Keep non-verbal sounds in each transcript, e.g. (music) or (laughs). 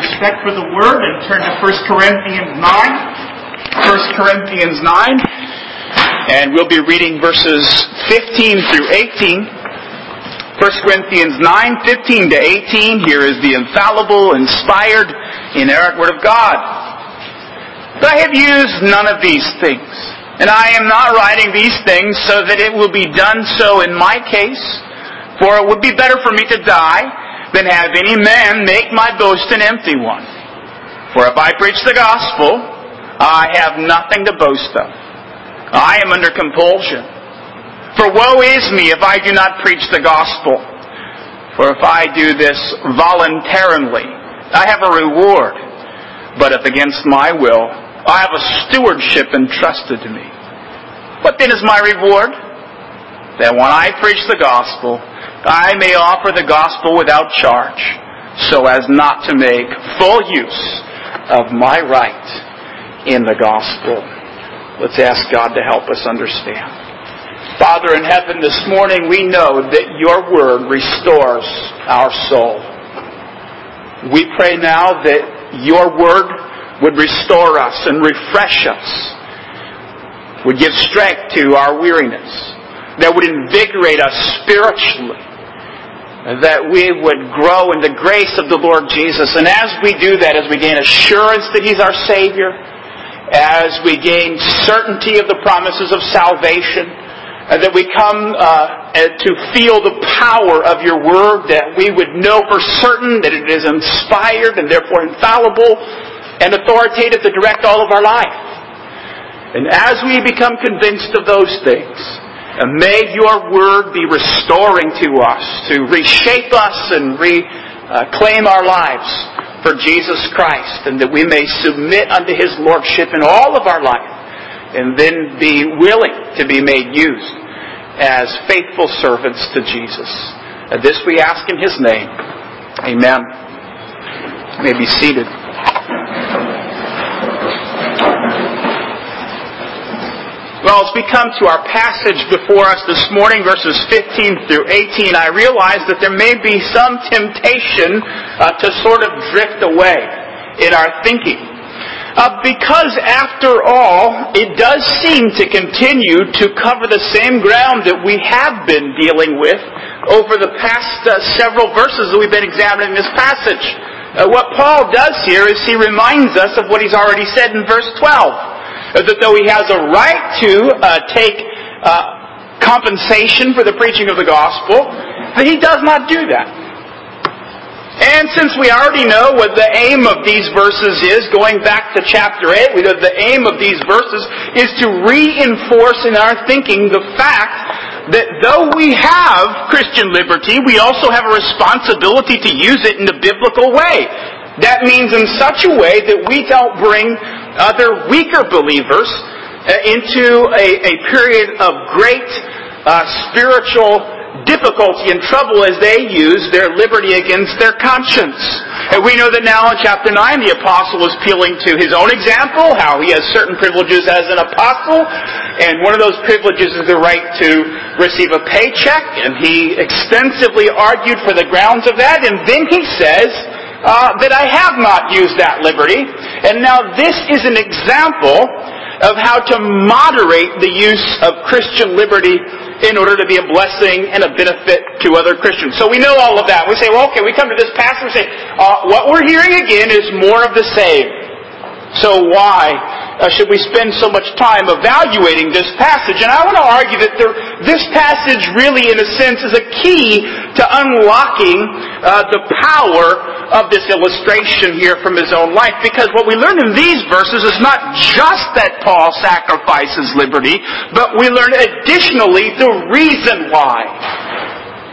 respect for the word and turn to 1 Corinthians 9. 1 Corinthians 9. And we'll be reading verses 15 through 18. 1 Corinthians 9, 15 to 18. Here is the infallible, inspired, inerrant Word of God. But I have used none of these things. And I am not writing these things so that it will be done so in my case. For it would be better for me to die than have any man make my boast an empty one. For if I preach the gospel, I have nothing to boast of. I am under compulsion. For woe is me if I do not preach the gospel. For if I do this voluntarily, I have a reward. But if against my will, I have a stewardship entrusted to me. What then is my reward? That when I preach the gospel, I may offer the gospel without charge, so as not to make full use of my right in the gospel. Let's ask God to help us understand. Father in heaven, this morning we know that your word restores our soul. We pray now that your word would restore us and refresh us, would give strength to our weariness, that would invigorate us spiritually, that we would grow in the grace of the Lord Jesus. And as we do that, as we gain assurance that He's our Savior, as we gain certainty of the promises of salvation, and that we come uh, to feel the power of your word, that we would know for certain that it is inspired and therefore infallible and authoritative to direct all of our life. And as we become convinced of those things, and may your word be restoring to us, to reshape us and reclaim uh, our lives for Jesus Christ, and that we may submit unto his lordship in all of our life, and then be willing to be made used as faithful servants to Jesus. And this we ask in his name. Amen. You may be seated. Well, as we come to our passage before us this morning, verses 15 through 18, I realize that there may be some temptation uh, to sort of drift away in our thinking. Uh, because after all, it does seem to continue to cover the same ground that we have been dealing with over the past uh, several verses that we've been examining this passage. Uh, what Paul does here is he reminds us of what he's already said in verse 12 that though he has a right to uh, take uh, compensation for the preaching of the gospel, that he does not do that. And since we already know what the aim of these verses is, going back to chapter 8, we know the aim of these verses is to reinforce in our thinking the fact that though we have Christian liberty, we also have a responsibility to use it in a biblical way. That means in such a way that we don't bring other weaker believers uh, into a, a period of great uh, spiritual difficulty and trouble as they use their liberty against their conscience. And we know that now in chapter 9 the apostle is appealing to his own example, how he has certain privileges as an apostle, and one of those privileges is the right to receive a paycheck, and he extensively argued for the grounds of that, and then he says, uh, that I have not used that liberty. And now this is an example of how to moderate the use of Christian liberty in order to be a blessing and a benefit to other Christians. So we know all of that. We say, well, okay, we come to this passage and say, uh, what we're hearing again is more of the same. So why uh, should we spend so much time evaluating this passage? And I want to argue that there, this passage really, in a sense, is a key to unlocking uh, the power of this illustration here from his own life. Because what we learn in these verses is not just that Paul sacrifices liberty, but we learn additionally the reason why.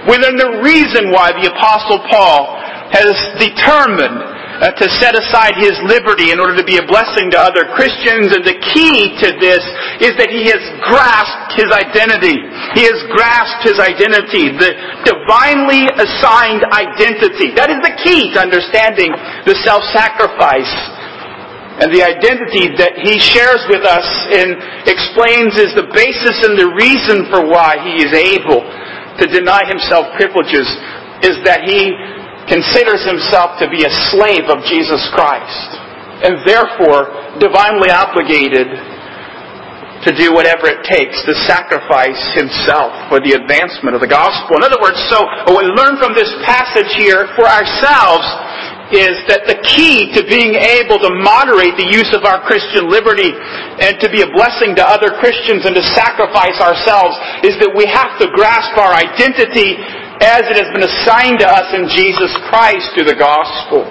We learn the reason why the Apostle Paul has determined uh, to set aside his liberty in order to be a blessing to other Christians. And the key to this is that he has grasped his identity. He has grasped his identity, the divinely assigned identity. That is the key to understanding the self-sacrifice and the identity that he shares with us and explains is the basis and the reason for why he is able to deny himself privileges is that he considers himself to be a slave of Jesus Christ and therefore divinely obligated to do whatever it takes to sacrifice himself for the advancement of the gospel. In other words, so what we learn from this passage here for ourselves is that the key to being able to moderate the use of our Christian liberty and to be a blessing to other Christians and to sacrifice ourselves is that we have to grasp our identity as it has been assigned to us in Jesus Christ through the gospel.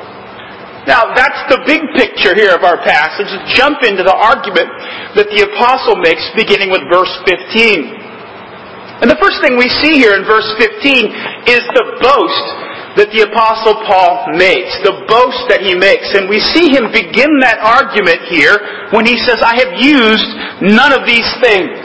Now, that's the big picture here of our passage. Let's jump into the argument that the apostle makes beginning with verse 15. And the first thing we see here in verse 15 is the boast that the apostle Paul makes, the boast that he makes. And we see him begin that argument here when he says, I have used none of these things.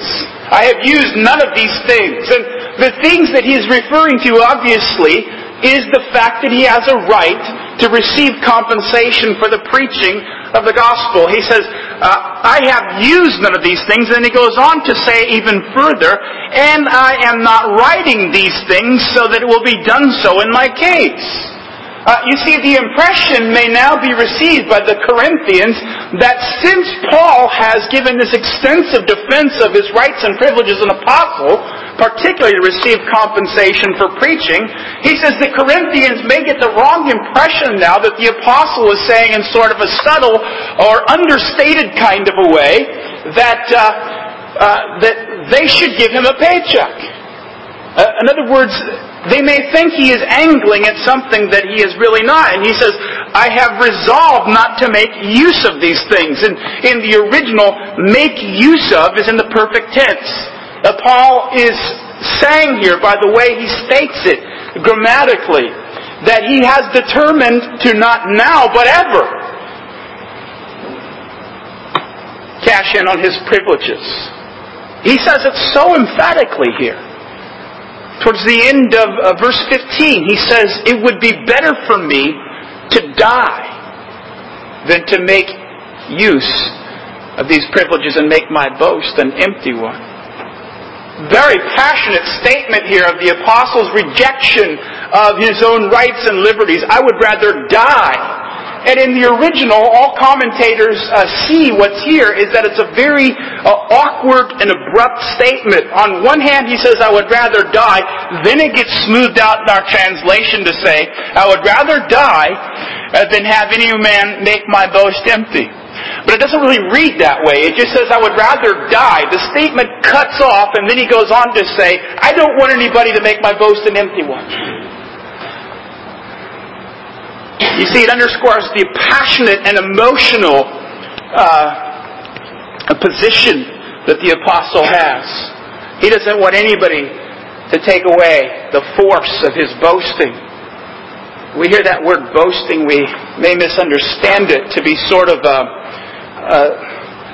I have used none of these things. And the things that he's referring to, obviously, is the fact that he has a right to receive compensation for the preaching of the gospel. He says, uh, I have used none of these things. And he goes on to say even further, and I am not writing these things so that it will be done so in my case. Uh, you see, the impression may now be received by the Corinthians that since Paul has given this extensive defense of his rights and privileges as an apostle, particularly to receive compensation for preaching, he says the Corinthians may get the wrong impression now that the apostle is saying in sort of a subtle or understated kind of a way that, uh, uh, that they should give him a paycheck. Uh, in other words, they may think he is angling at something that he is really not. And he says, I have resolved not to make use of these things. And in the original, make use of is in the perfect tense. Uh, Paul is saying here, by the way he states it grammatically, that he has determined to not now, but ever, cash in on his privileges. He says it so emphatically here. Towards the end of uh, verse 15, he says, It would be better for me to die than to make use of these privileges and make my boast an empty one very passionate statement here of the apostle's rejection of his own rights and liberties. I would rather die. And in the original, all commentators uh, see what's here is that it's a very uh, awkward and abrupt statement. On one hand, he says, I would rather die. Then it gets smoothed out in our translation to say, I would rather die uh, than have any man make my boast empty. But it doesn't really read that way. It just says, I would rather die. The statement cuts off, and then he goes on to say, I don't want anybody to make my boast an empty one. You see, it underscores the passionate and emotional uh, position that the apostle has. He doesn't want anybody to take away the force of his boasting. We hear that word boasting, we may misunderstand it to be sort of a, uh,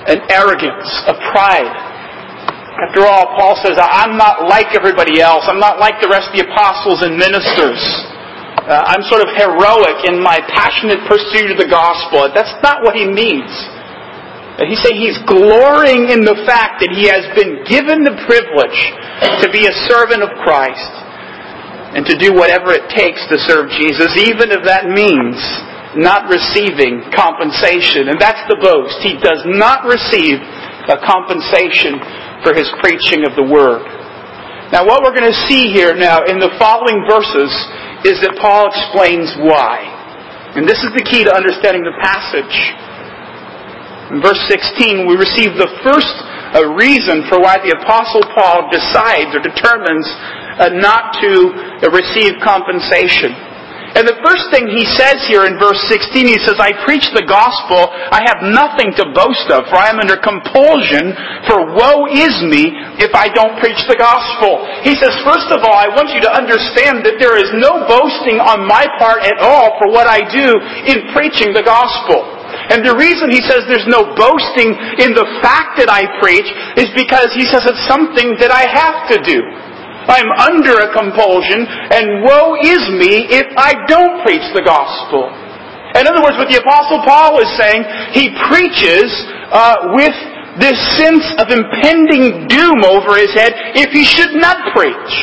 an arrogance, a pride. After all, Paul says, I'm not like everybody else. I'm not like the rest of the apostles and ministers. Uh, I'm sort of heroic in my passionate pursuit of the gospel. That's not what he means. Uh, he's saying he's glorying in the fact that he has been given the privilege to be a servant of Christ and to do whatever it takes to serve Jesus, even if that means not receiving compensation. And that's the boast. He does not receive a compensation for his preaching of the word. Now, what we're going to see here now in the following verses is that Paul explains why. And this is the key to understanding the passage. In verse 16, we receive the first uh, reason for why the Apostle Paul decides or determines uh, not to receive compensation. And the first thing he says here in verse 16, he says, I preach the gospel, I have nothing to boast of, for I am under compulsion, for woe is me if I don't preach the gospel. He says, first of all, I want you to understand that there is no boasting on my part at all for what I do in preaching the gospel. And the reason he says there's no boasting in the fact that I preach is because he says it's something that I have to do. I'm under a compulsion, and woe is me if I don't preach the gospel. In other words, what the Apostle Paul is saying, he preaches uh, with this sense of impending doom over his head if he should not preach.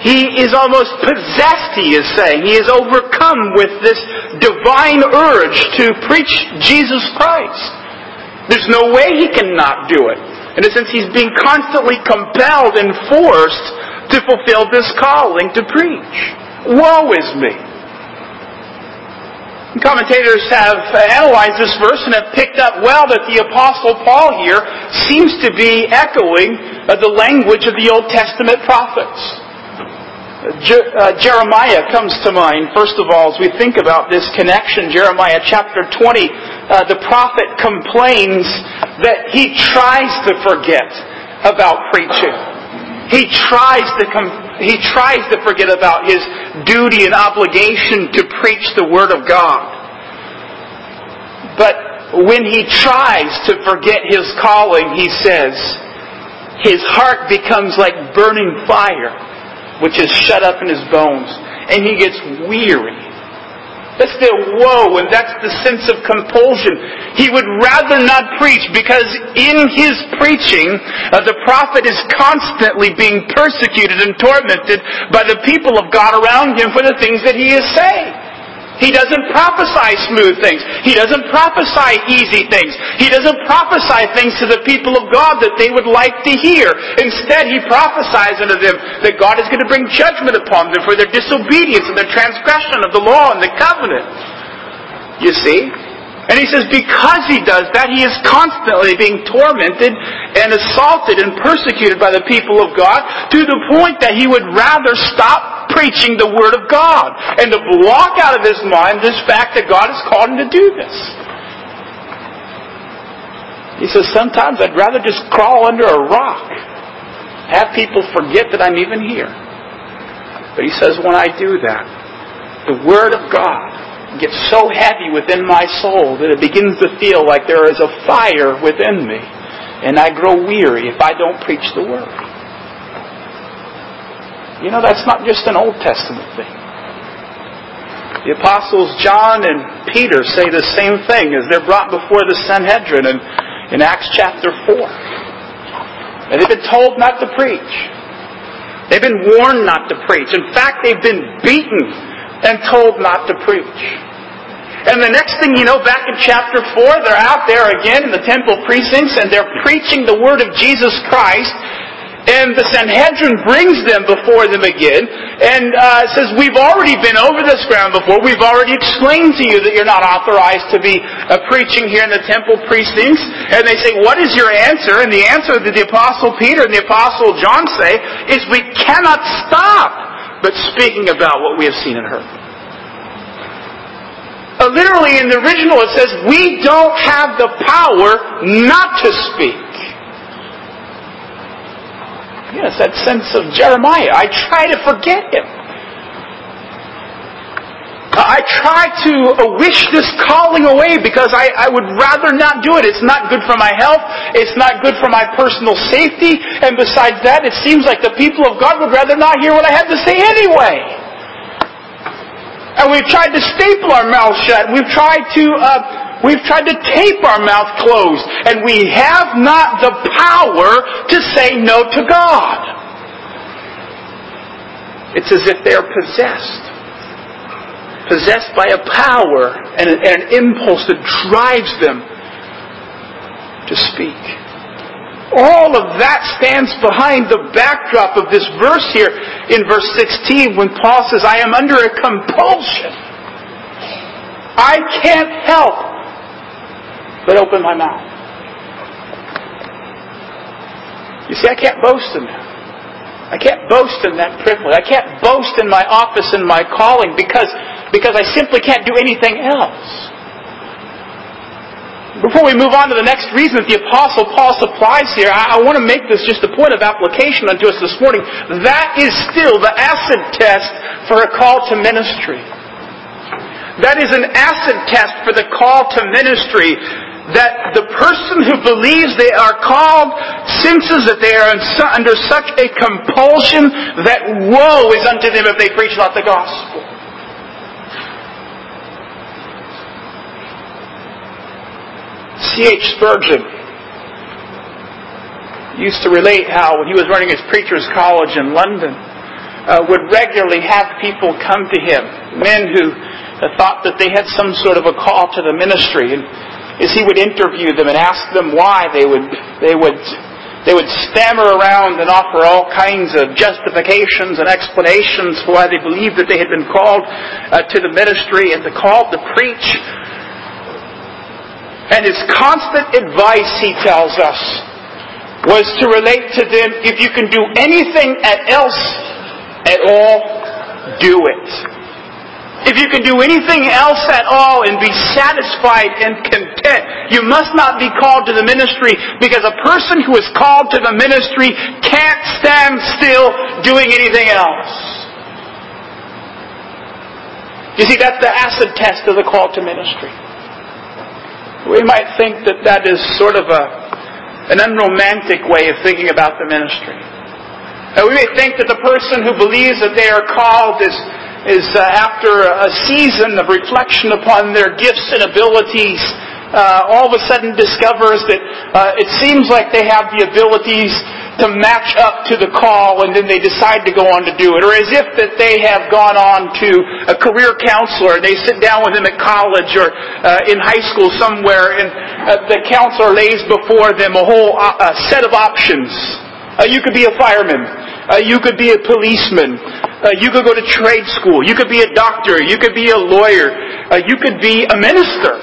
He is almost possessed, he is saying. He is overcome with this divine urge to preach Jesus Christ. There's no way he cannot do it. In a sense, he's being constantly compelled and forced to fulfill this calling to preach. Woe is me. Commentators have analyzed this verse and have picked up well that the Apostle Paul here seems to be echoing uh, the language of the Old Testament prophets. Je- uh, Jeremiah comes to mind, first of all, as we think about this connection. Jeremiah chapter 20, uh, the prophet complains that he tries to forget about preaching. He tries to com- he tries to forget about his duty and obligation to preach the Word of God. But when he tries to forget his calling, he says, his heart becomes like burning fire, which is shut up in his bones, and he gets weary. That's the woe, and that's the sense of compulsion. He would rather not preach because in his preaching, uh, the prophet is constantly being persecuted and tormented by the people of God around him for the things that he is saying. He doesn't prophesy smooth things. He doesn't prophesy easy things. He doesn't prophesy things to the people of God that they would like to hear. Instead, he prophesies unto them that God is going to bring judgment upon them for their disobedience and their transgression of the law and the covenant. You see? And he says because he does that, he is constantly being tormented and assaulted and persecuted by the people of God to the point that he would rather stop preaching the Word of God and to block out of his mind this fact that God has called him to do this. He says, sometimes I'd rather just crawl under a rock, have people forget that I'm even here. But he says, when I do that, the Word of God gets so heavy within my soul that it begins to feel like there is a fire within me. And I grow weary if I don't preach the Word. You know, that's not just an Old Testament thing. The apostles John and Peter say the same thing as they're brought before the Sanhedrin in, in Acts chapter 4. And they've been told not to preach. They've been warned not to preach. In fact, they've been beaten and told not to preach. And the next thing you know, back in chapter 4, they're out there again in the temple precincts and they're preaching the word of Jesus Christ and the Sanhedrin brings them before them again and uh, says, We've already been over this ground before. We've already explained to you that you're not authorized to be uh, preaching here in the temple precincts. And they say, What is your answer? And the answer that the Apostle Peter and the Apostle John say is, We cannot stop but speaking about what we have seen and heard. Uh, literally in the original it says, We don't have the power not to speak. Yes, that sense of Jeremiah. I try to forget him. I try to wish this calling away because I, I, would rather not do it. It's not good for my health. It's not good for my personal safety. And besides that, it seems like the people of God would rather not hear what I have to say anyway. And we've tried to staple our mouths shut. We've tried to uh, We've tried to tape our mouth closed, and we have not the power to say no to God. It's as if they're possessed. Possessed by a power and an, impulse that drives them to speak. All of that stands behind the backdrop of this verse here in verse 16 when Paul says, I am under a compulsion. I can't help but open my mouth. You see, I can't boast in that. I can't boast in that privilege. I can't boast in my office and my calling because, because I simply can't do anything else. Before we move on to the next reason that the Apostle Paul supplies here, I, I want to make this just a point of application unto us this morning. That is still the acid test for a call to ministry. That is an acid test for the call to ministry that the person who believes they are called senses that they are under such a compulsion that woe is unto them if they preach not the gospel. C.H. Spurgeon used to relate how when he was running his preacher's college in London, uh, would regularly have people come to him, men who uh, thought that they had some sort of a call to the ministry. And as he would interview them and ask them why, they would, they would, they would stammer around and offer all kinds of justifications and explanations for why they believed that they had been called uh, to the ministry and the called to preach. And his constant advice, he tells us, was to relate to them, if you can do anything else at all, do it. If you can do anything else at all and be satisfied and content, you must not be called to the ministry because a person who is called to the ministry can't stand still doing anything else. You see, that's the acid test of the call to ministry. We might think that that is sort of a, an unromantic way of thinking about the ministry. And we may think that the person who believes that they are called is is uh, after a season of reflection upon their gifts and abilities, uh, all of a sudden discovers that uh, it seems like they have the abilities to match up to the call and then they decide to go on to do it. Or as if that they have gone on to a career counselor and they sit down with him at college or uh, in high school somewhere and uh, the counselor lays before them a whole uh, set of options. you could be a fireman. you could be a policeman. Uh, you could go to trade school. You could be a doctor. You could be a lawyer. Uh, you could be a minister.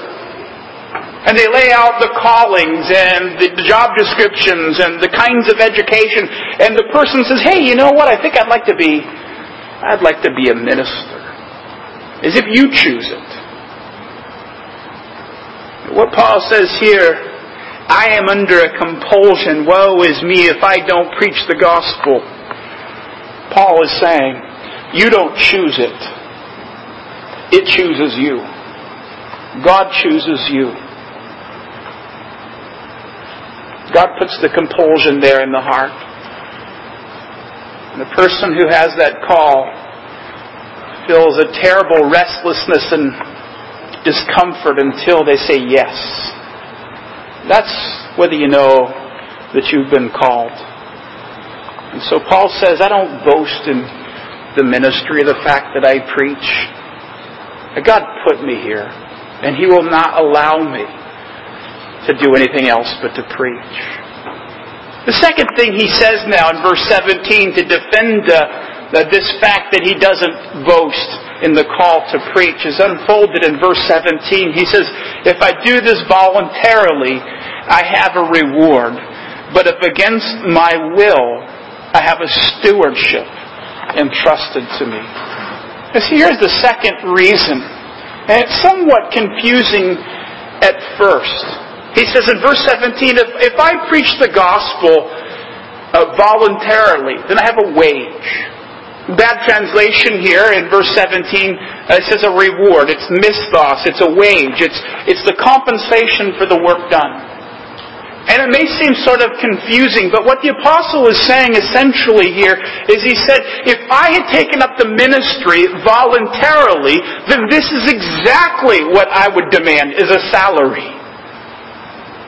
And they lay out the callings and the job descriptions and the kinds of education. And the person says, hey, you know what? I think I'd like to be, I'd like to be a minister. As if you choose it. What Paul says here, I am under a compulsion. Woe is me if I don't preach the gospel. Paul is saying, you don't choose it. It chooses you. God chooses you. God puts the compulsion there in the heart. And the person who has that call feels a terrible restlessness and discomfort until they say yes. That's whether you know that you've been called. And so Paul says, I don't boast in the ministry, of the fact that I preach. God put me here, and He will not allow me to do anything else but to preach. The second thing he says now in verse 17 to defend uh, this fact that he doesn't boast in the call to preach is unfolded in verse 17. He says, If I do this voluntarily, I have a reward. But if against my will, I have a stewardship entrusted to me. Because here's the second reason, and it's somewhat confusing at first. He says in verse 17, if, if I preach the gospel uh, voluntarily, then I have a wage. Bad translation here in verse 17, uh, it says a reward. It's misthos. It's a wage. It's, it's the compensation for the work done. And it may seem sort of confusing, but what the apostle is saying essentially here is he said, if I had taken up the ministry voluntarily, then this is exactly what I would demand is a salary.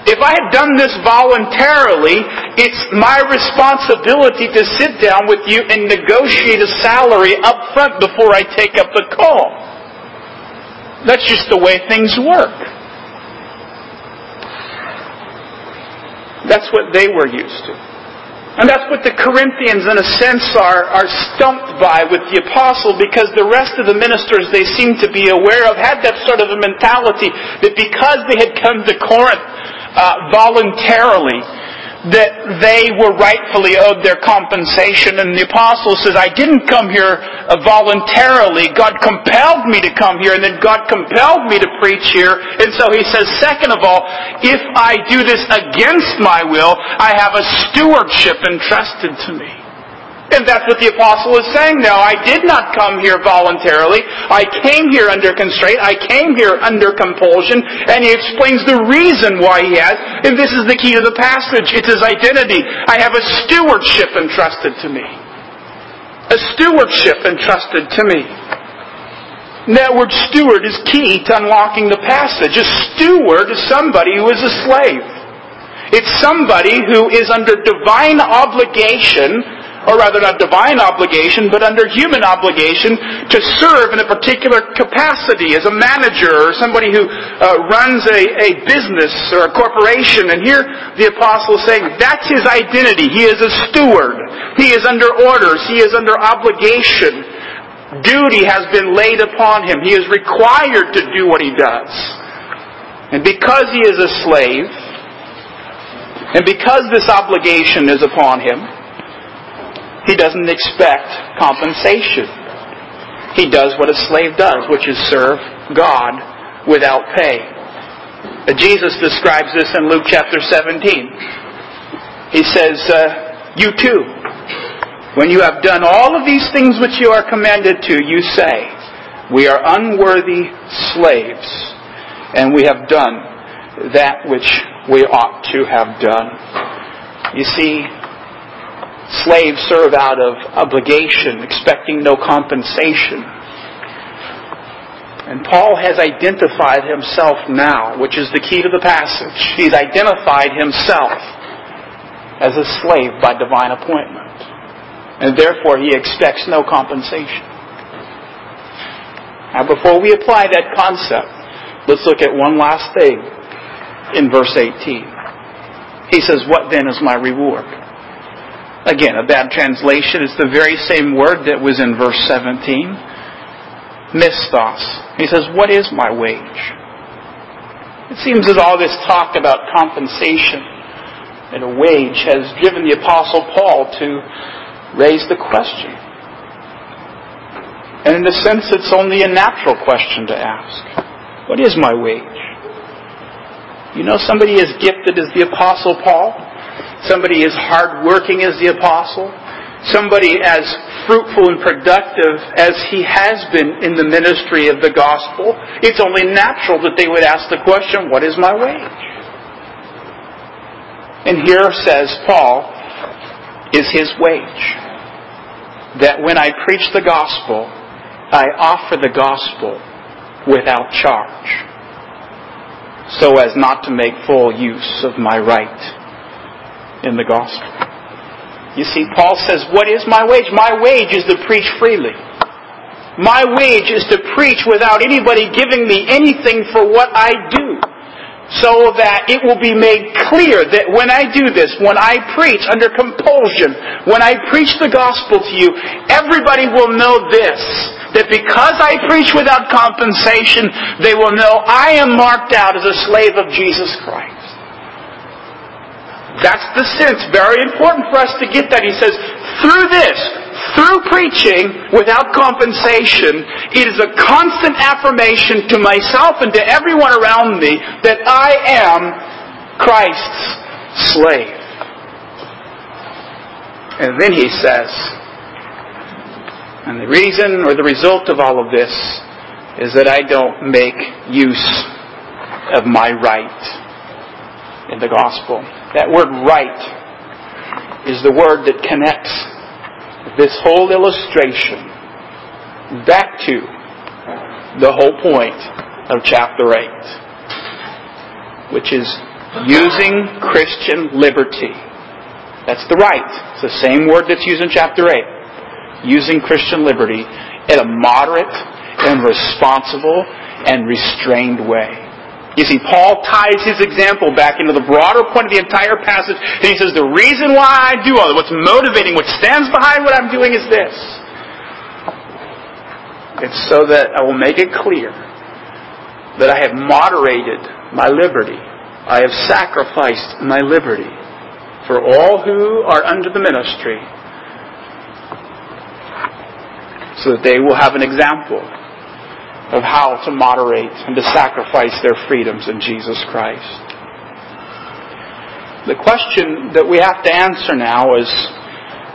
If I had done this voluntarily, it's my responsibility to sit down with you and negotiate a salary up front before I take up the call. That's just the way things work. That's what they were used to. And that's what the Corinthians, in a sense, are, are stumped by with the apostle because the rest of the ministers they seem to be aware of had that sort of a mentality that because they had come to Corinth uh, voluntarily, that they were rightfully owed their compensation. And the apostle says, I didn't come here uh, voluntarily. God compelled me to come here, and then God compelled me to preach here. And so he says, second of all, if I do this against my will, I have a stewardship entrusted to me. And that's what the apostle is saying now. I did not come here voluntarily. I came here under constraint. I came here under compulsion. And he explains the reason why he has. And this is the key to the passage. It's his identity. I have a stewardship entrusted to me. A stewardship entrusted to me. And that word steward is key to unlocking the passage. A steward is somebody who is a slave. It's somebody who is under divine obligation or rather not divine obligation, but under human obligation to serve in a particular capacity as a manager or somebody who uh, runs a, a business or a corporation. And here the apostle is saying that's his identity. He is a steward. He is under orders. He is under obligation. Duty has been laid upon him. He is required to do what he does. And because he is a slave, and because this obligation is upon him, he doesn't expect compensation. He does what a slave does, which is serve God without pay. Jesus describes this in Luke chapter 17. He says, uh, You too, when you have done all of these things which you are commanded to, you say, We are unworthy slaves, and we have done that which we ought to have done. You see, slaves serve out of obligation, expecting no compensation. And Paul has identified himself now, which is the key to the passage. He's identified himself as a slave by divine appointment. And therefore he expects no compensation. Now before we apply that concept, let's look at one last thing in verse 18. He says, What then is my reward? Again, a bad translation. It's the very same word that was in verse 17. Misthos. He says, What is my wage? It seems that all this talk about compensation and a wage has driven the Apostle Paul to raise the question. And in a sense, it's only a natural question to ask. What is my wage? You know somebody as gifted as the Apostle Paul? Somebody as hardworking as the Apostle? Somebody as fruitful and productive as he has been in the ministry of the gospel? It's only natural that they would ask the question, what is my wage? And here says Paul, is his wage. That when I preach the gospel, I offer the gospel without charge so as not to make full use of my right in the gospel. You see, Paul says, What is my wage? My wage is to preach freely. My wage is to preach without anybody giving me anything for what I do. So that it will be made clear that when I do this, when I preach under compulsion, when I preach the gospel to you, everybody will know this that because I preach without compensation, they will know I am marked out as a slave of Jesus Christ. That's the sense. Very important for us to get that. He says, through this, through preaching without compensation, it is a constant affirmation to myself and to everyone around me that I am Christ's slave. And then he says, and the reason or the result of all of this is that I don't make use of my right in the gospel. That word right is the word that connects this whole illustration back to the whole point of chapter 8, which is using Christian liberty. That's the right. It's the same word that's used in chapter 8 using Christian liberty in a moderate and responsible and restrained way. You see, Paul ties his example back into the broader point of the entire passage, and he says, the reason why I do all that, what's motivating, what stands behind what I'm doing is this. It's so that I will make it clear that I have moderated my liberty. I have sacrificed my liberty for all who are under the ministry so that they will have an example of how to moderate and to sacrifice their freedoms in Jesus Christ. The question that we have to answer now as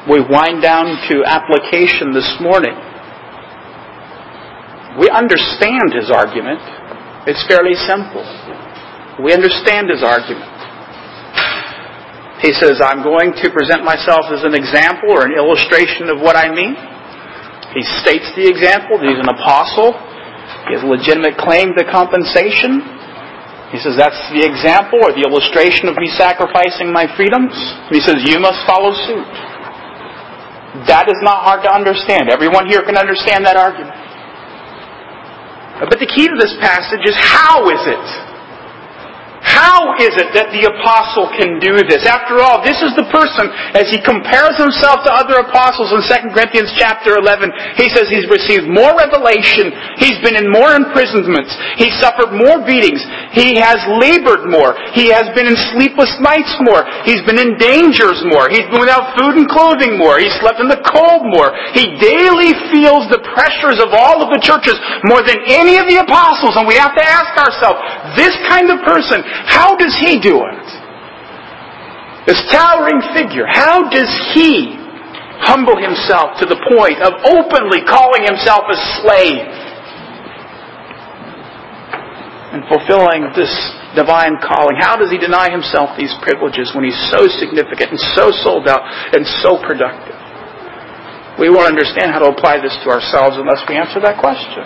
we wind down to application this morning. We understand his argument. It's fairly simple. We understand his argument. He says, I'm going to present myself as an example or an illustration of what I mean. He states the example that he's an apostle. He has a legitimate claim to compensation. He says that's the example or the illustration of me sacrificing my freedoms. He says you must follow suit. That is not hard to understand. Everyone here can understand that argument. But the key to this passage is how is it? How is it that the apostle can do this? After all, this is the person, as he compares himself to other apostles in 2 Corinthians chapter 11, he says he's received more revelation, he's been in more imprisonments, he suffered more beatings, he has labored more, he has been in sleepless nights more, he's been in dangers more, he's been without food and clothing more, he's slept in the cold more, he daily feels the pressures of all of the churches more than any of the apostles, and we have to ask ourselves, this kind of person, how does he do it? This towering figure, how does he humble himself to the point of openly calling himself a slave and fulfilling this divine calling? How does he deny himself these privileges when he's so significant and so sold out and so productive? We won't understand how to apply this to ourselves unless we answer that question.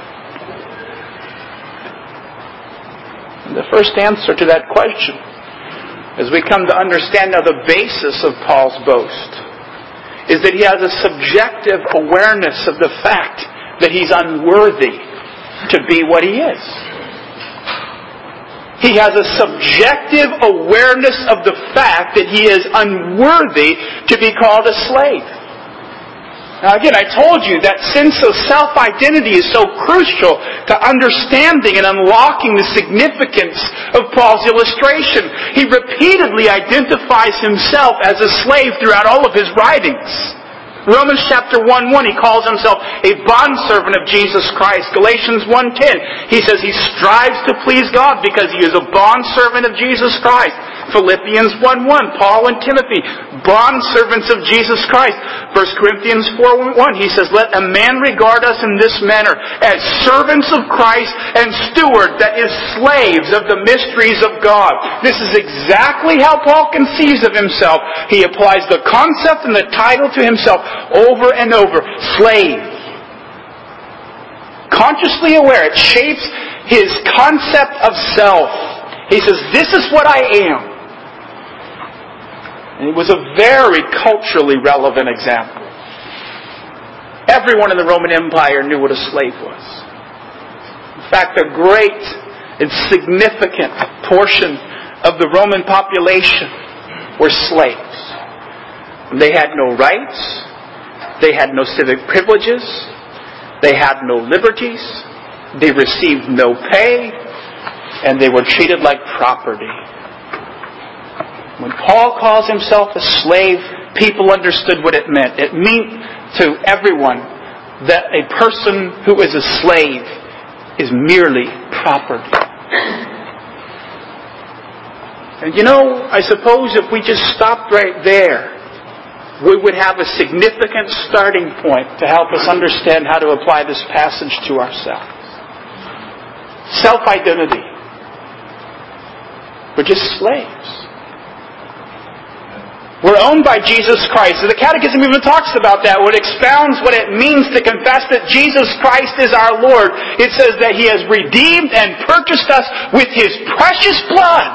The first answer to that question, as we come to understand now the basis of Paul's boast, is that he has a subjective awareness of the fact that he's unworthy to be what he is. He has a subjective awareness of the fact that he is unworthy to be called a slave. Now again, I told you that sense of self-identity is so crucial to understanding and unlocking the significance of Paul's illustration. He repeatedly identifies himself as a slave throughout all of his writings. Romans chapter 1 1, he calls himself a bondservant of Jesus Christ. Galatians 1.10, he says he strives to please God because he is a bondservant of Jesus Christ. Philippians 1 1, Paul and Timothy, bond servants of Jesus Christ. 1 Corinthians 4 1, he says, Let a man regard us in this manner as servants of Christ and steward, that is, slaves of the mysteries of God. This is exactly how Paul conceives of himself. He applies the concept and the title to himself over and over slave. Consciously aware, it shapes his concept of self. He says, This is what I am. And it was a very culturally relevant example. Everyone in the Roman Empire knew what a slave was. In fact, a great and significant portion of the Roman population were slaves. They had no rights. They had no civic privileges. They had no liberties. They received no pay. And they were treated like property. When Paul calls himself a slave, people understood what it meant. It meant to everyone that a person who is a slave is merely property. And you know, I suppose if we just stopped right there, we would have a significant starting point to help us understand how to apply this passage to ourselves. Self identity. We're just slaves. We're owned by Jesus Christ. the Catechism even talks about that when it expounds what it means to confess that Jesus Christ is our Lord. It says that He has redeemed and purchased us with His precious blood.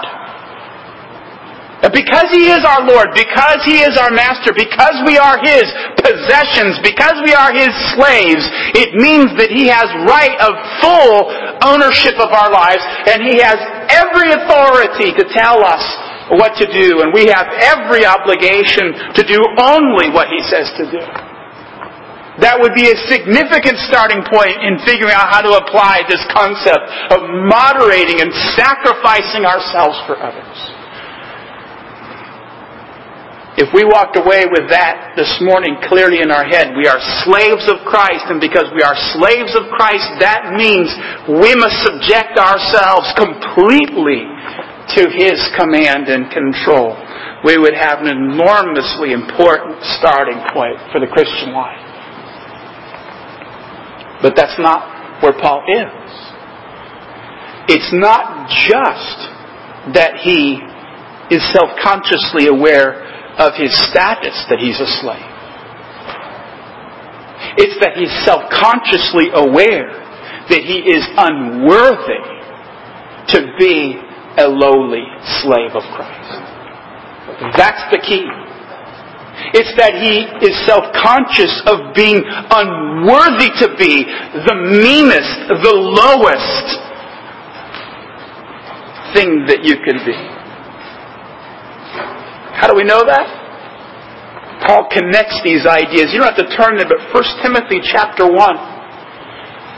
And because He is our Lord, because He is our Master, because we are His possessions, because we are His slaves, it means that He has right of full ownership of our lives, and He has every authority to tell us what to do, and we have every obligation to do only what He says to do. That would be a significant starting point in figuring out how to apply this concept of moderating and sacrificing ourselves for others. If we walked away with that this morning clearly in our head, we are slaves of Christ, and because we are slaves of Christ, that means we must subject ourselves completely to His command and control, we would have an enormously important starting point for the Christian life. But that's not where Paul is. It's not just that he is self-consciously aware of his status that he's a slave. It's that he's self-consciously aware that he is unworthy to be a lowly slave of Christ. That's the key. It's that he is self-conscious of being unworthy to be the meanest, the lowest thing that you can be. How do we know that? Paul connects these ideas. You don't have to turn there, but 1 Timothy chapter 1.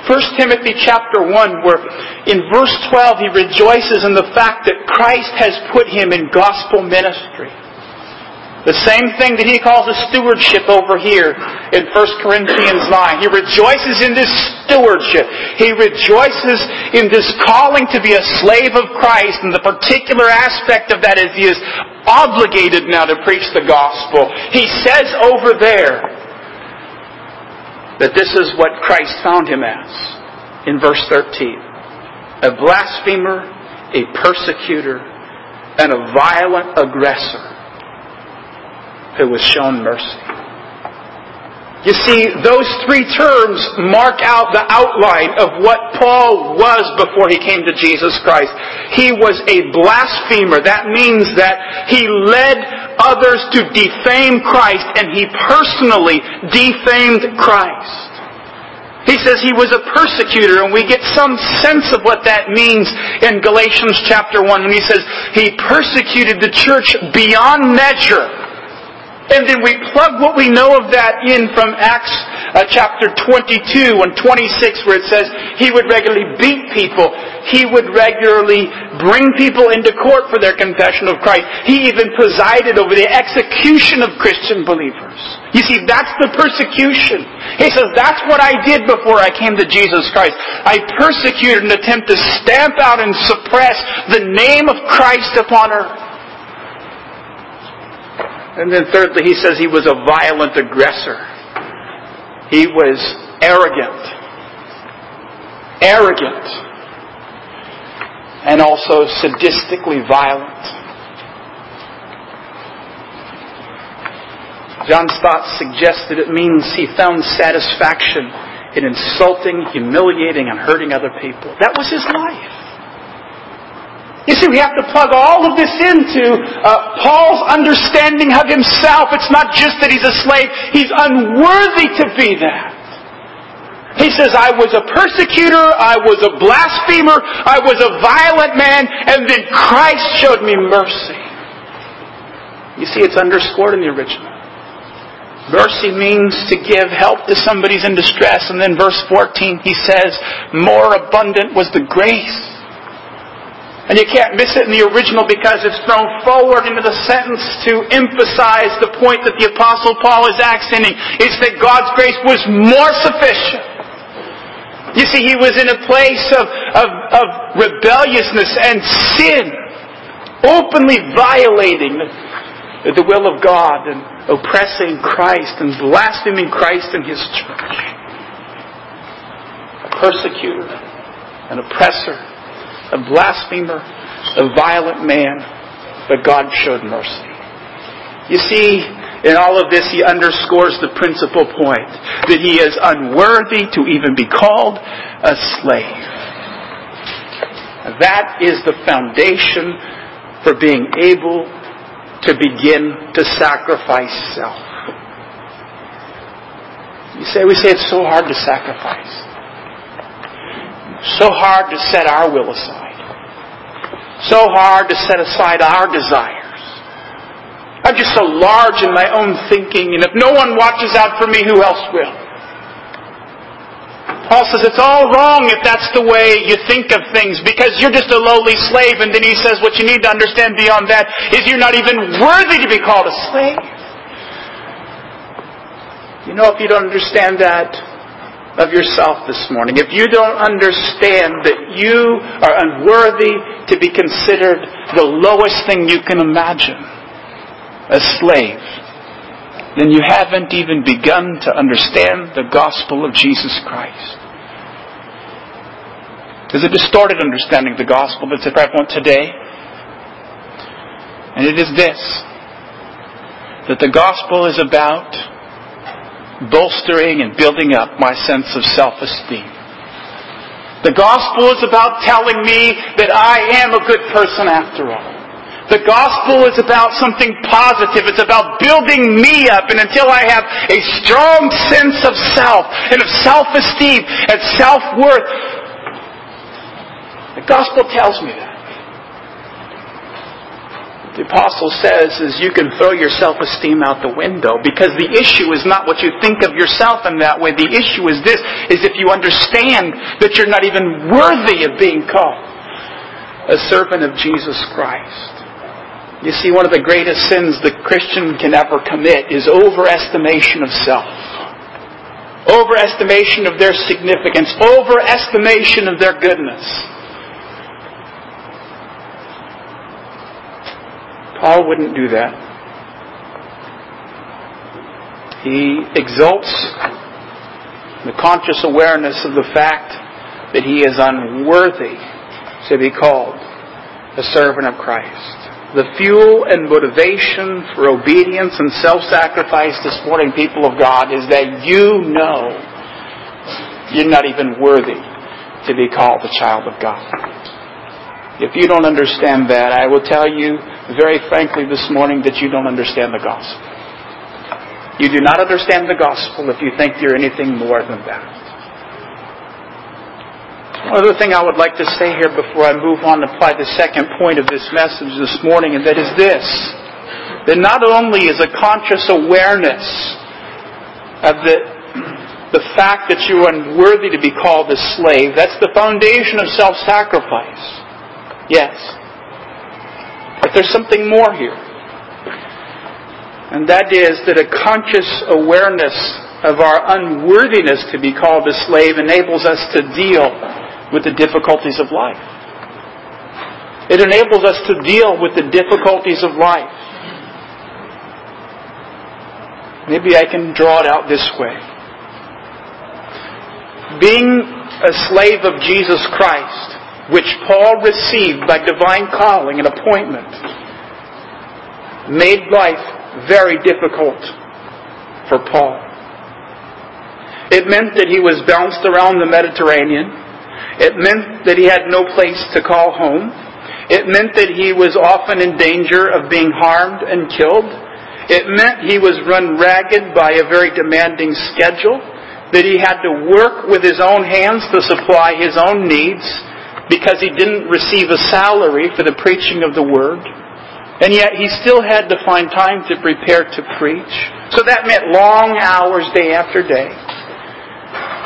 1 Timothy chapter 1, where in verse 12 he rejoices in the fact that Christ has put him in gospel ministry. The same thing that he calls a stewardship over here in 1 Corinthians 9. He rejoices in this stewardship. He rejoices in this calling to be a slave of Christ. And the particular aspect of that is he is obligated now to preach the gospel. He says over there that this is what Christ found him as in verse 13. A blasphemer, a persecutor, and a violent aggressor who was shown mercy. You see, those three terms mark out the outline of what Paul was before he came to Jesus Christ. He was a blasphemer. That means that he led others to defame Christ and he personally defamed Christ. He says he was a persecutor, and we get some sense of what that means in Galatians chapter 1 when he says he persecuted the church beyond measure. And then we plug what we know of that in from Acts uh, chapter 22 and 26 where it says he would regularly beat people. He would regularly bring people into court for their confession of Christ. He even presided over the execution of Christian believers. You see, that's the persecution. He says, that's what I did before I came to Jesus Christ. I persecuted and attempt to stamp out and suppress the name of Christ upon earth. And then thirdly, he says he was a violent aggressor. He was arrogant. Arrogant. And also sadistically violent. John Stott suggested it means he found satisfaction in insulting, humiliating, and hurting other people. That was his life. You see, we have to plug all of this into uh, Paul's understanding of himself. It's not just that he's a slave, he's unworthy to be that. He says, I was a persecutor, I was a blasphemer, I was a violent man, and then Christ showed me mercy. You see, it's underscored in the original. Mercy means to give help to somebody in distress, and then verse 14 he says, more abundant was the grace and you can't miss it in the original because it's thrown forward into the sentence to emphasize the point that the Apostle Paul is accenting. It's that God's grace was more sufficient. You see, he was in a place of, of, of rebelliousness and sin, openly violating the, the will of God and oppressing Christ and blaspheming Christ and his church. A persecutor, an oppressor, a blasphemer, a violent man, but God showed mercy. You see, in all of this, he underscores the principal point that he is unworthy to even be called a slave. That is the foundation for being able to begin to sacrifice self. You say, we say it's so hard to sacrifice so hard to set our will aside. So hard to set aside our desires. I'm just so large in my own thinking, and if no one watches out for me, who else will? Paul says it's all wrong if that's the way you think of things because you're just a lowly slave. And then he says what you need to understand beyond that is you're not even worthy to be called a slave. You know, if you don't understand that, of yourself this morning, if you don't understand that you are unworthy to be considered the lowest thing you can imagine, a slave, then you haven't even begun to understand the gospel of Jesus Christ. There's a distorted understanding of the gospel that's prevalent today. And it is this that the gospel is about bolstering and building up my sense of self-esteem. The gospel is about telling me that I am a good person after all. The gospel is about something positive. It's about building me up. And until I have a strong sense of self and of self-esteem and self-worth, the gospel tells me that. The apostle says is you can throw your self-esteem out the window because the issue is not what you think of yourself in that way. The issue is this, is if you understand that you're not even worthy of being called a servant of Jesus Christ. You see, one of the greatest sins the Christian can ever commit is overestimation of self. Overestimation of their significance. Overestimation of their goodness. Paul wouldn't do that. He exalts the conscious awareness of the fact that he is unworthy to be called a servant of Christ the fuel and motivation for obedience and self-sacrifice this morning, people of God, is that you know you're not even worthy to be called the child of God. If you don't understand that, I will tell you very frankly this morning that you don't understand the gospel. You do not understand the gospel if you think you're anything more than that. One other thing I would like to say here before I move on to apply the second point of this message this morning, and that is this. That not only is a conscious awareness of the, the fact that you're unworthy to be called a slave, that's the foundation of self-sacrifice. Yes. But there's something more here. And that is that a conscious awareness of our unworthiness to be called a slave enables us to deal with the difficulties of life. It enables us to deal with the difficulties of life. Maybe I can draw it out this way. Being a slave of Jesus Christ, which Paul received by divine calling and appointment, made life very difficult for Paul. It meant that he was bounced around the Mediterranean. It meant that he had no place to call home. It meant that he was often in danger of being harmed and killed. It meant he was run ragged by a very demanding schedule, that he had to work with his own hands to supply his own needs because he didn't receive a salary for the preaching of the word. And yet he still had to find time to prepare to preach. So that meant long hours day after day.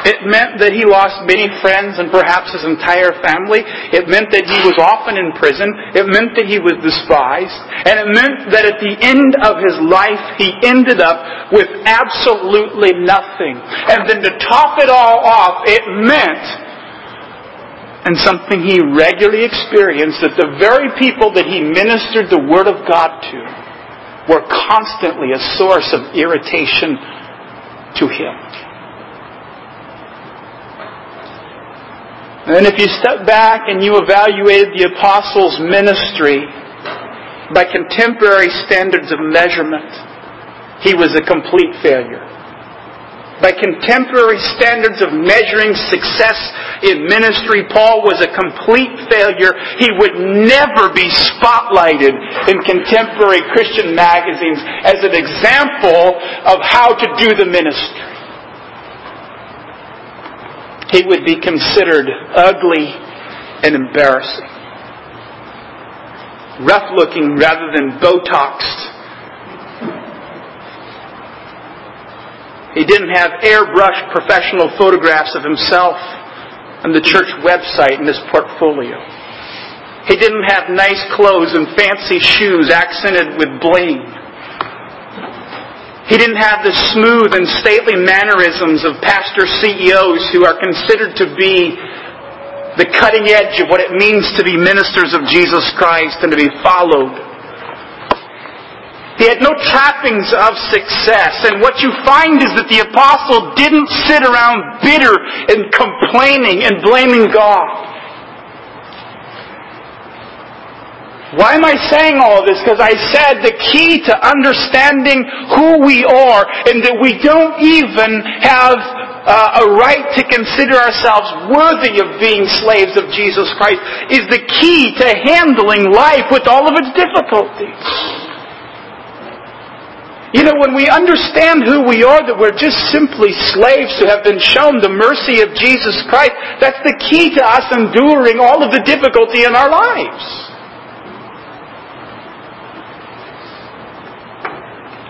It meant that he lost many friends and perhaps his entire family. It meant that he was often in prison. It meant that he was despised. And it meant that at the end of his life, he ended up with absolutely nothing. And then to top it all off, it meant, and something he regularly experienced, that the very people that he ministered the Word of God to were constantly a source of irritation to him. And if you step back and you evaluated the apostles' ministry by contemporary standards of measurement, he was a complete failure. By contemporary standards of measuring success in ministry, Paul was a complete failure. He would never be spotlighted in contemporary Christian magazines as an example of how to do the ministry he would be considered ugly and embarrassing. Rough looking rather than Botoxed. He didn't have airbrushed professional photographs of himself on the church website in his portfolio. He didn't have nice clothes and fancy shoes accented with bling. He didn't have the smooth and stately mannerisms of pastor CEOs who are considered to be the cutting edge of what it means to be ministers of Jesus Christ and to be followed. He had no trappings of success. And what you find is that the apostle didn't sit around bitter and complaining and blaming God. Why am I saying all this? Because I said the key to understanding who we are and that we don't even have uh, a right to consider ourselves worthy of being slaves of Jesus Christ is the key to handling life with all of its difficulties. You know, when we understand who we are, that we're just simply slaves who have been shown the mercy of Jesus Christ, that's the key to us enduring all of the difficulty in our lives.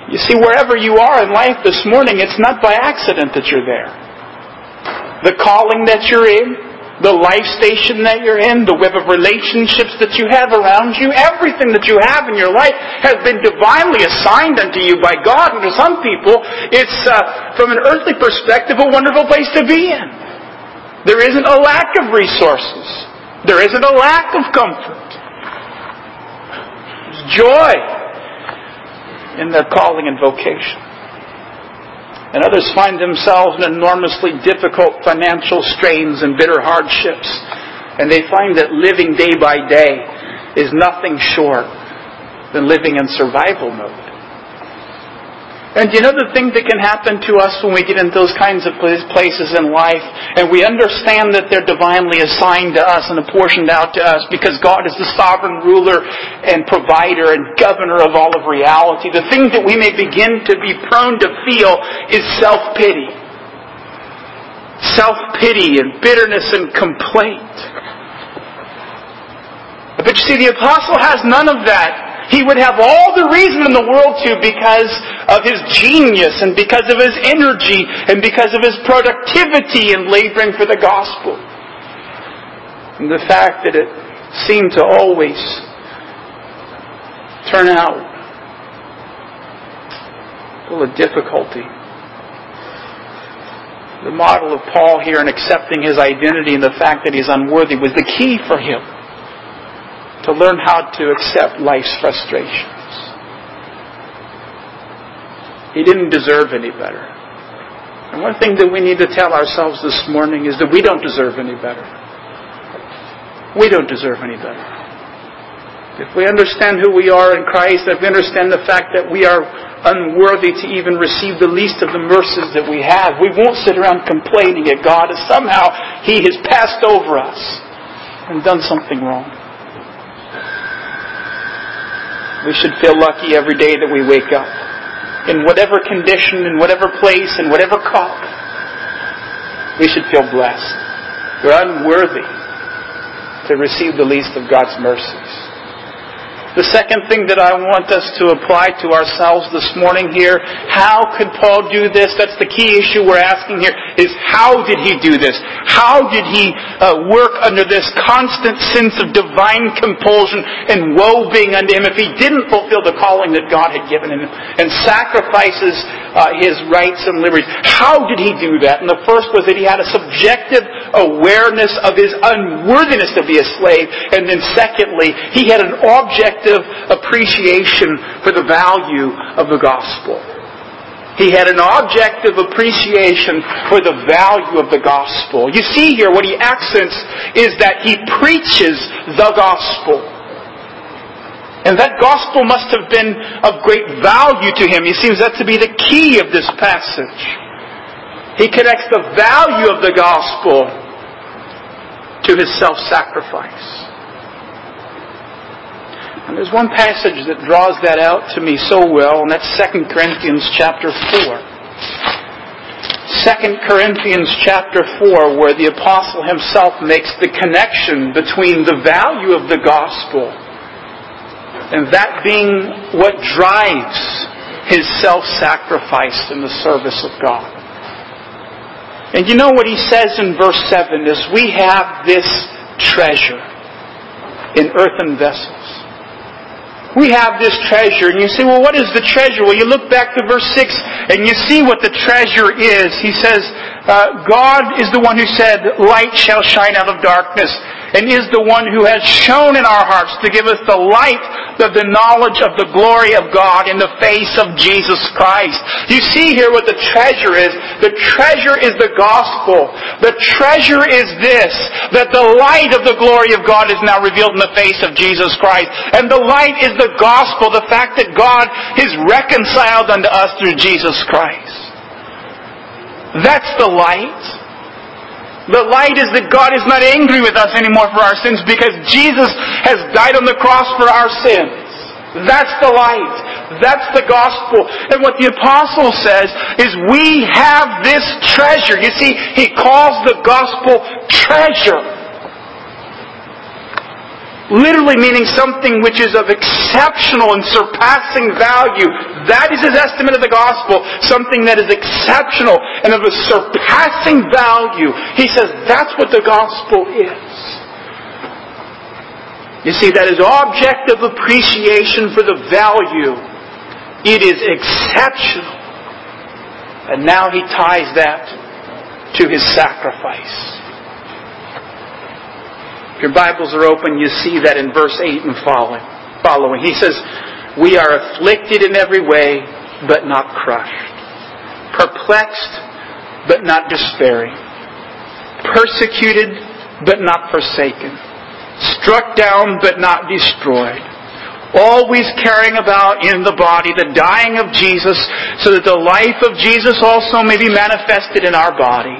You see, wherever you are in life this morning, it's not by accident that you're there. The calling that you're in, the life station that you're in, the web of relationships that you have around you, everything that you have in your life has been divinely assigned unto you by God. And to some people, it's, uh, from an earthly perspective, a wonderful place to be in. There isn't a lack of resources. There isn't a lack of comfort. There's joy in their calling and vocation and others find themselves in enormously difficult financial strains and bitter hardships. And they find that living day by day is nothing short than living in survival mode. And you know the thing that can happen to us when we get into those kinds of places in life and we understand that they're divinely assigned to us and apportioned out to us because God is the sovereign ruler and provider and governor of all of reality. The thing that we may begin to be prone to feel is self-pity. Self-pity and bitterness and complaint. But you see, the apostle has none of that. He would have all the reason in the world to because of his genius and because of his energy and because of his productivity in laboring for the gospel. And the fact that it seemed to always turn out full of difficulty. The model of Paul here in accepting his identity and the fact that he's unworthy was the key for him to learn how to accept life's frustrations. He didn't deserve any better. And one thing that we need to tell ourselves this morning is that we don't deserve any better. We don't deserve any better. If we understand who we are in Christ, if we understand the fact that we are unworthy to even receive the least of the mercies that we have, we won't sit around complaining at God as somehow He has passed over us and done something wrong. We should feel lucky every day that we wake up. In whatever condition, in whatever place, in whatever cup, we should feel blessed. We're unworthy to receive the least of God's mercies. The second thing that I want us to apply to ourselves this morning here, how could Paul do this? That's the key issue we're asking here, is how did he do this? How did he uh, work under this constant sense of divine compulsion and woe being unto him if he didn't fulfill the calling that God had given him and sacrifices uh, his rights and liberties? How did he do that? And the first was that he had a subjective awareness of his unworthiness to be a slave. And then secondly, he had an objective appreciation for the value of the gospel. He had an objective appreciation for the value of the gospel. You see here, what he accents is that he preaches the gospel. And that gospel must have been of great value to him. He seems that to be the key of this passage. He connects the value of the gospel to his self-sacrifice. And there's one passage that draws that out to me so well, and that's 2 Corinthians chapter 4. 2 Corinthians chapter 4, where the apostle himself makes the connection between the value of the gospel and that being what drives his self-sacrifice in the service of God. And you know what he says in verse 7 is we have this treasure in earthen vessels we have this treasure. And you say, well, what is the treasure? Well, you look back to verse 6 and you see what the treasure is. He says, uh, God is the one who said, light shall shine out of darkness and is the one who has shown in our hearts to give us the light of the knowledge of the glory of God in the face of Jesus Christ. You see here what the treasure is. The treasure is the gospel. The treasure is this, that the light of the glory of God is now revealed in the face of Jesus Christ. And the light is the gospel, the fact that God is reconciled unto us through Jesus Christ. That's the light. The light is that God is not angry with us anymore for our sins because Jesus has died on the cross for our sins. That's the light. That's the gospel. And what the apostle says is we have this treasure. You see, he calls the gospel treasure literally meaning something which is of exceptional and surpassing value. That is his estimate of the gospel, something that is exceptional and of a surpassing value. He says that's what the gospel is. You see, that is object of appreciation for the value. It is exceptional. And now he ties that to his sacrifice. If your Bibles are open, you see that in verse 8 and following. following. He says, We are afflicted in every way, but not crushed. Perplexed, but not despairing. Persecuted, but not forsaken. Struck down, but not destroyed always carrying about in the body the dying of Jesus, so that the life of Jesus also may be manifested in our body.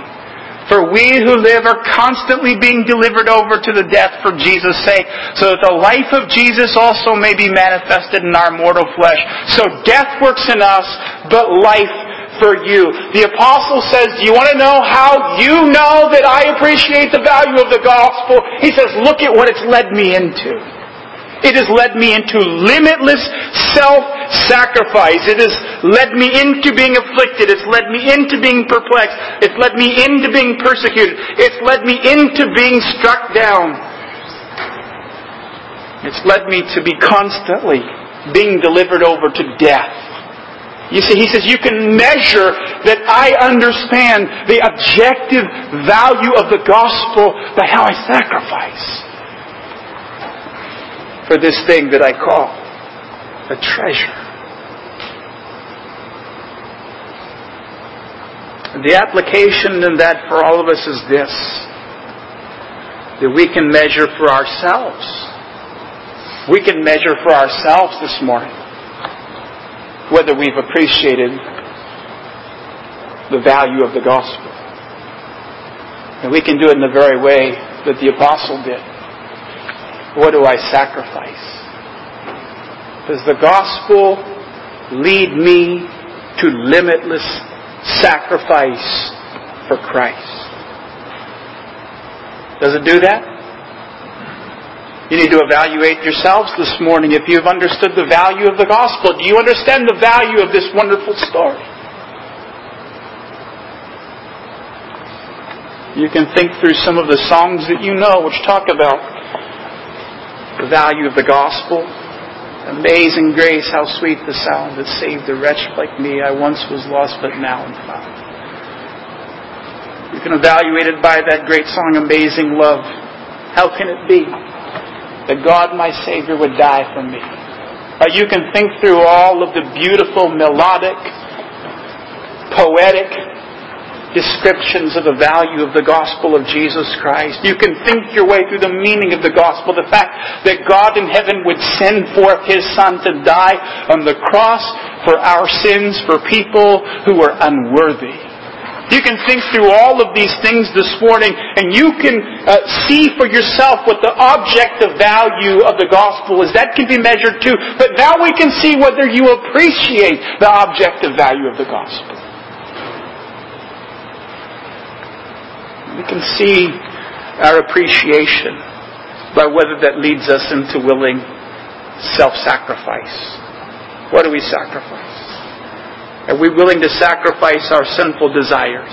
For we who live are constantly being delivered over to the death for Jesus' sake, so that the life of Jesus also may be manifested in our mortal flesh. So death works in us, but life for you. The apostle says, do you want to know how you know that I appreciate the value of the gospel? He says, look at what it's led me into. It has led me into limitless self-sacrifice. It has led me into being afflicted. It's led me into being perplexed. It's led me into being persecuted. It's led me into being struck down. It's led me to be constantly being delivered over to death. You see, he says you can measure that I understand the objective value of the gospel by how I sacrifice for this thing that I call a treasure. And the application in that for all of us is this that we can measure for ourselves. We can measure for ourselves this morning whether we've appreciated the value of the gospel. And we can do it in the very way that the apostle did. What do I sacrifice? Does the gospel lead me to limitless sacrifice for Christ? Does it do that? You need to evaluate yourselves this morning if you've understood the value of the gospel. Do you understand the value of this wonderful story? You can think through some of the songs that you know which talk about the value of the gospel. Amazing grace, how sweet the sound that saved a wretch like me. I once was lost, but now am found. You can evaluate it by that great song, Amazing Love. How can it be that God, my Savior, would die for me? Or you can think through all of the beautiful, melodic, poetic, descriptions of the value of the gospel of Jesus Christ. You can think your way through the meaning of the gospel, the fact that God in heaven would send forth His Son to die on the cross for our sins, for people who are unworthy. You can think through all of these things this morning and you can uh, see for yourself what the objective value of the gospel is. That can be measured too. But now we can see whether you appreciate the objective value of the gospel. We can see our appreciation by whether that leads us into willing self-sacrifice. What do we sacrifice? Are we willing to sacrifice our sinful desires?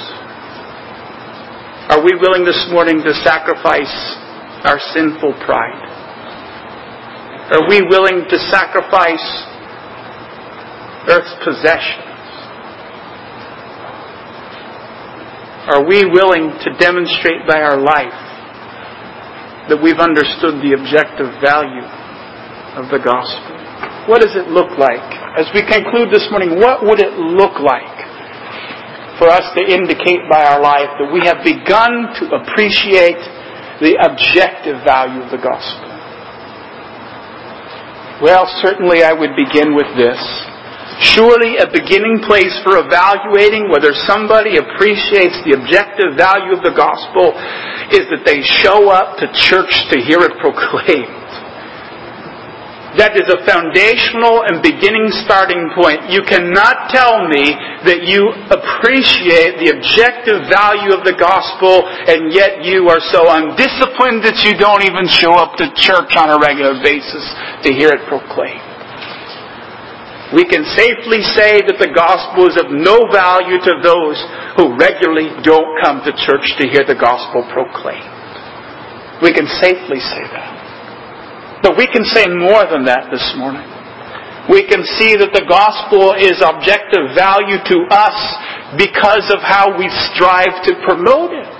Are we willing this morning to sacrifice our sinful pride? Are we willing to sacrifice earth's possession? Are we willing to demonstrate by our life that we've understood the objective value of the gospel? What does it look like? As we conclude this morning, what would it look like for us to indicate by our life that we have begun to appreciate the objective value of the gospel? Well, certainly I would begin with this Surely a beginning place for evaluating whether somebody appreciates the objective value of the gospel is that they show up to church to hear it (laughs) proclaimed. That is a foundational and beginning starting point. You cannot tell me that you appreciate the objective value of the gospel and yet you are so undisciplined that you don't even show up to church on a regular basis to hear it proclaimed. We can safely say that the gospel is of no value to those who regularly don't come to church to hear the gospel proclaimed. We can safely say that. But we can say more than that this morning. We can see that the gospel is objective value to us because of how we strive to promote it.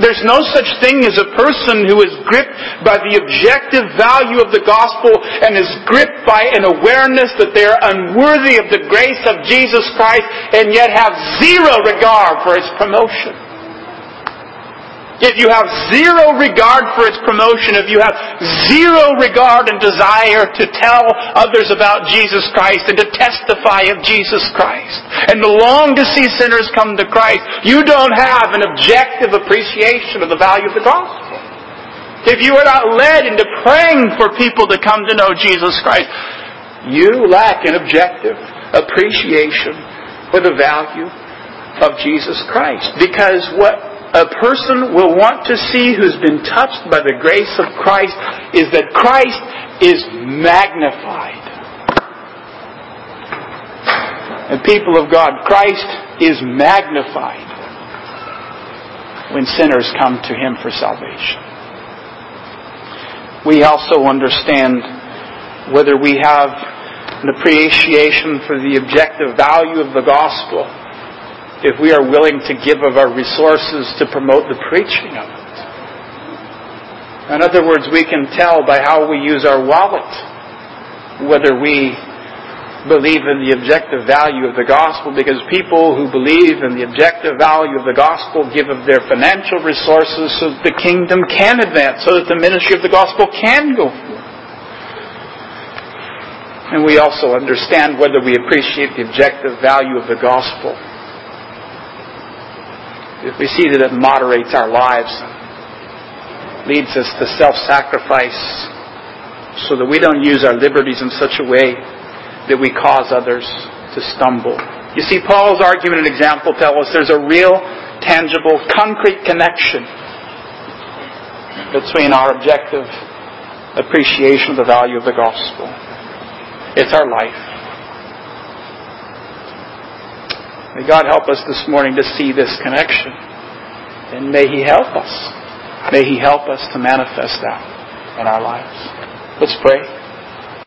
There's no such thing as a person who is gripped by the objective value of the gospel and is gripped by an awareness that they are unworthy of the grace of Jesus Christ and yet have zero regard for its promotion if you have zero regard for its promotion, if you have zero regard and desire to tell others about Jesus Christ and to testify of Jesus Christ, and to long to see sinners come to Christ, you don't have an objective appreciation of the value of the gospel. If you are not led into praying for people to come to know Jesus Christ, you lack an objective appreciation for the value of Jesus Christ. Because what a person will want to see who's been touched by the grace of Christ is that Christ is magnified. And people of God, Christ is magnified when sinners come to Him for salvation. We also understand whether we have an appreciation for the objective value of the gospel if we are willing to give of our resources to promote the preaching of it. In other words, we can tell by how we use our wallet whether we believe in the objective value of the gospel because people who believe in the objective value of the gospel give of their financial resources so that the kingdom can advance, so that the ministry of the gospel can go forth. And we also understand whether we appreciate the objective value of the gospel we see that it moderates our lives, leads us to self-sacrifice, so that we don't use our liberties in such a way that we cause others to stumble. You see, Paul's argument and example tell us there's a real, tangible, concrete connection between our objective appreciation of the value of the gospel. It's our life. May God help us this morning to see this connection. And may He help us. May He help us to manifest that in our lives. Let's pray.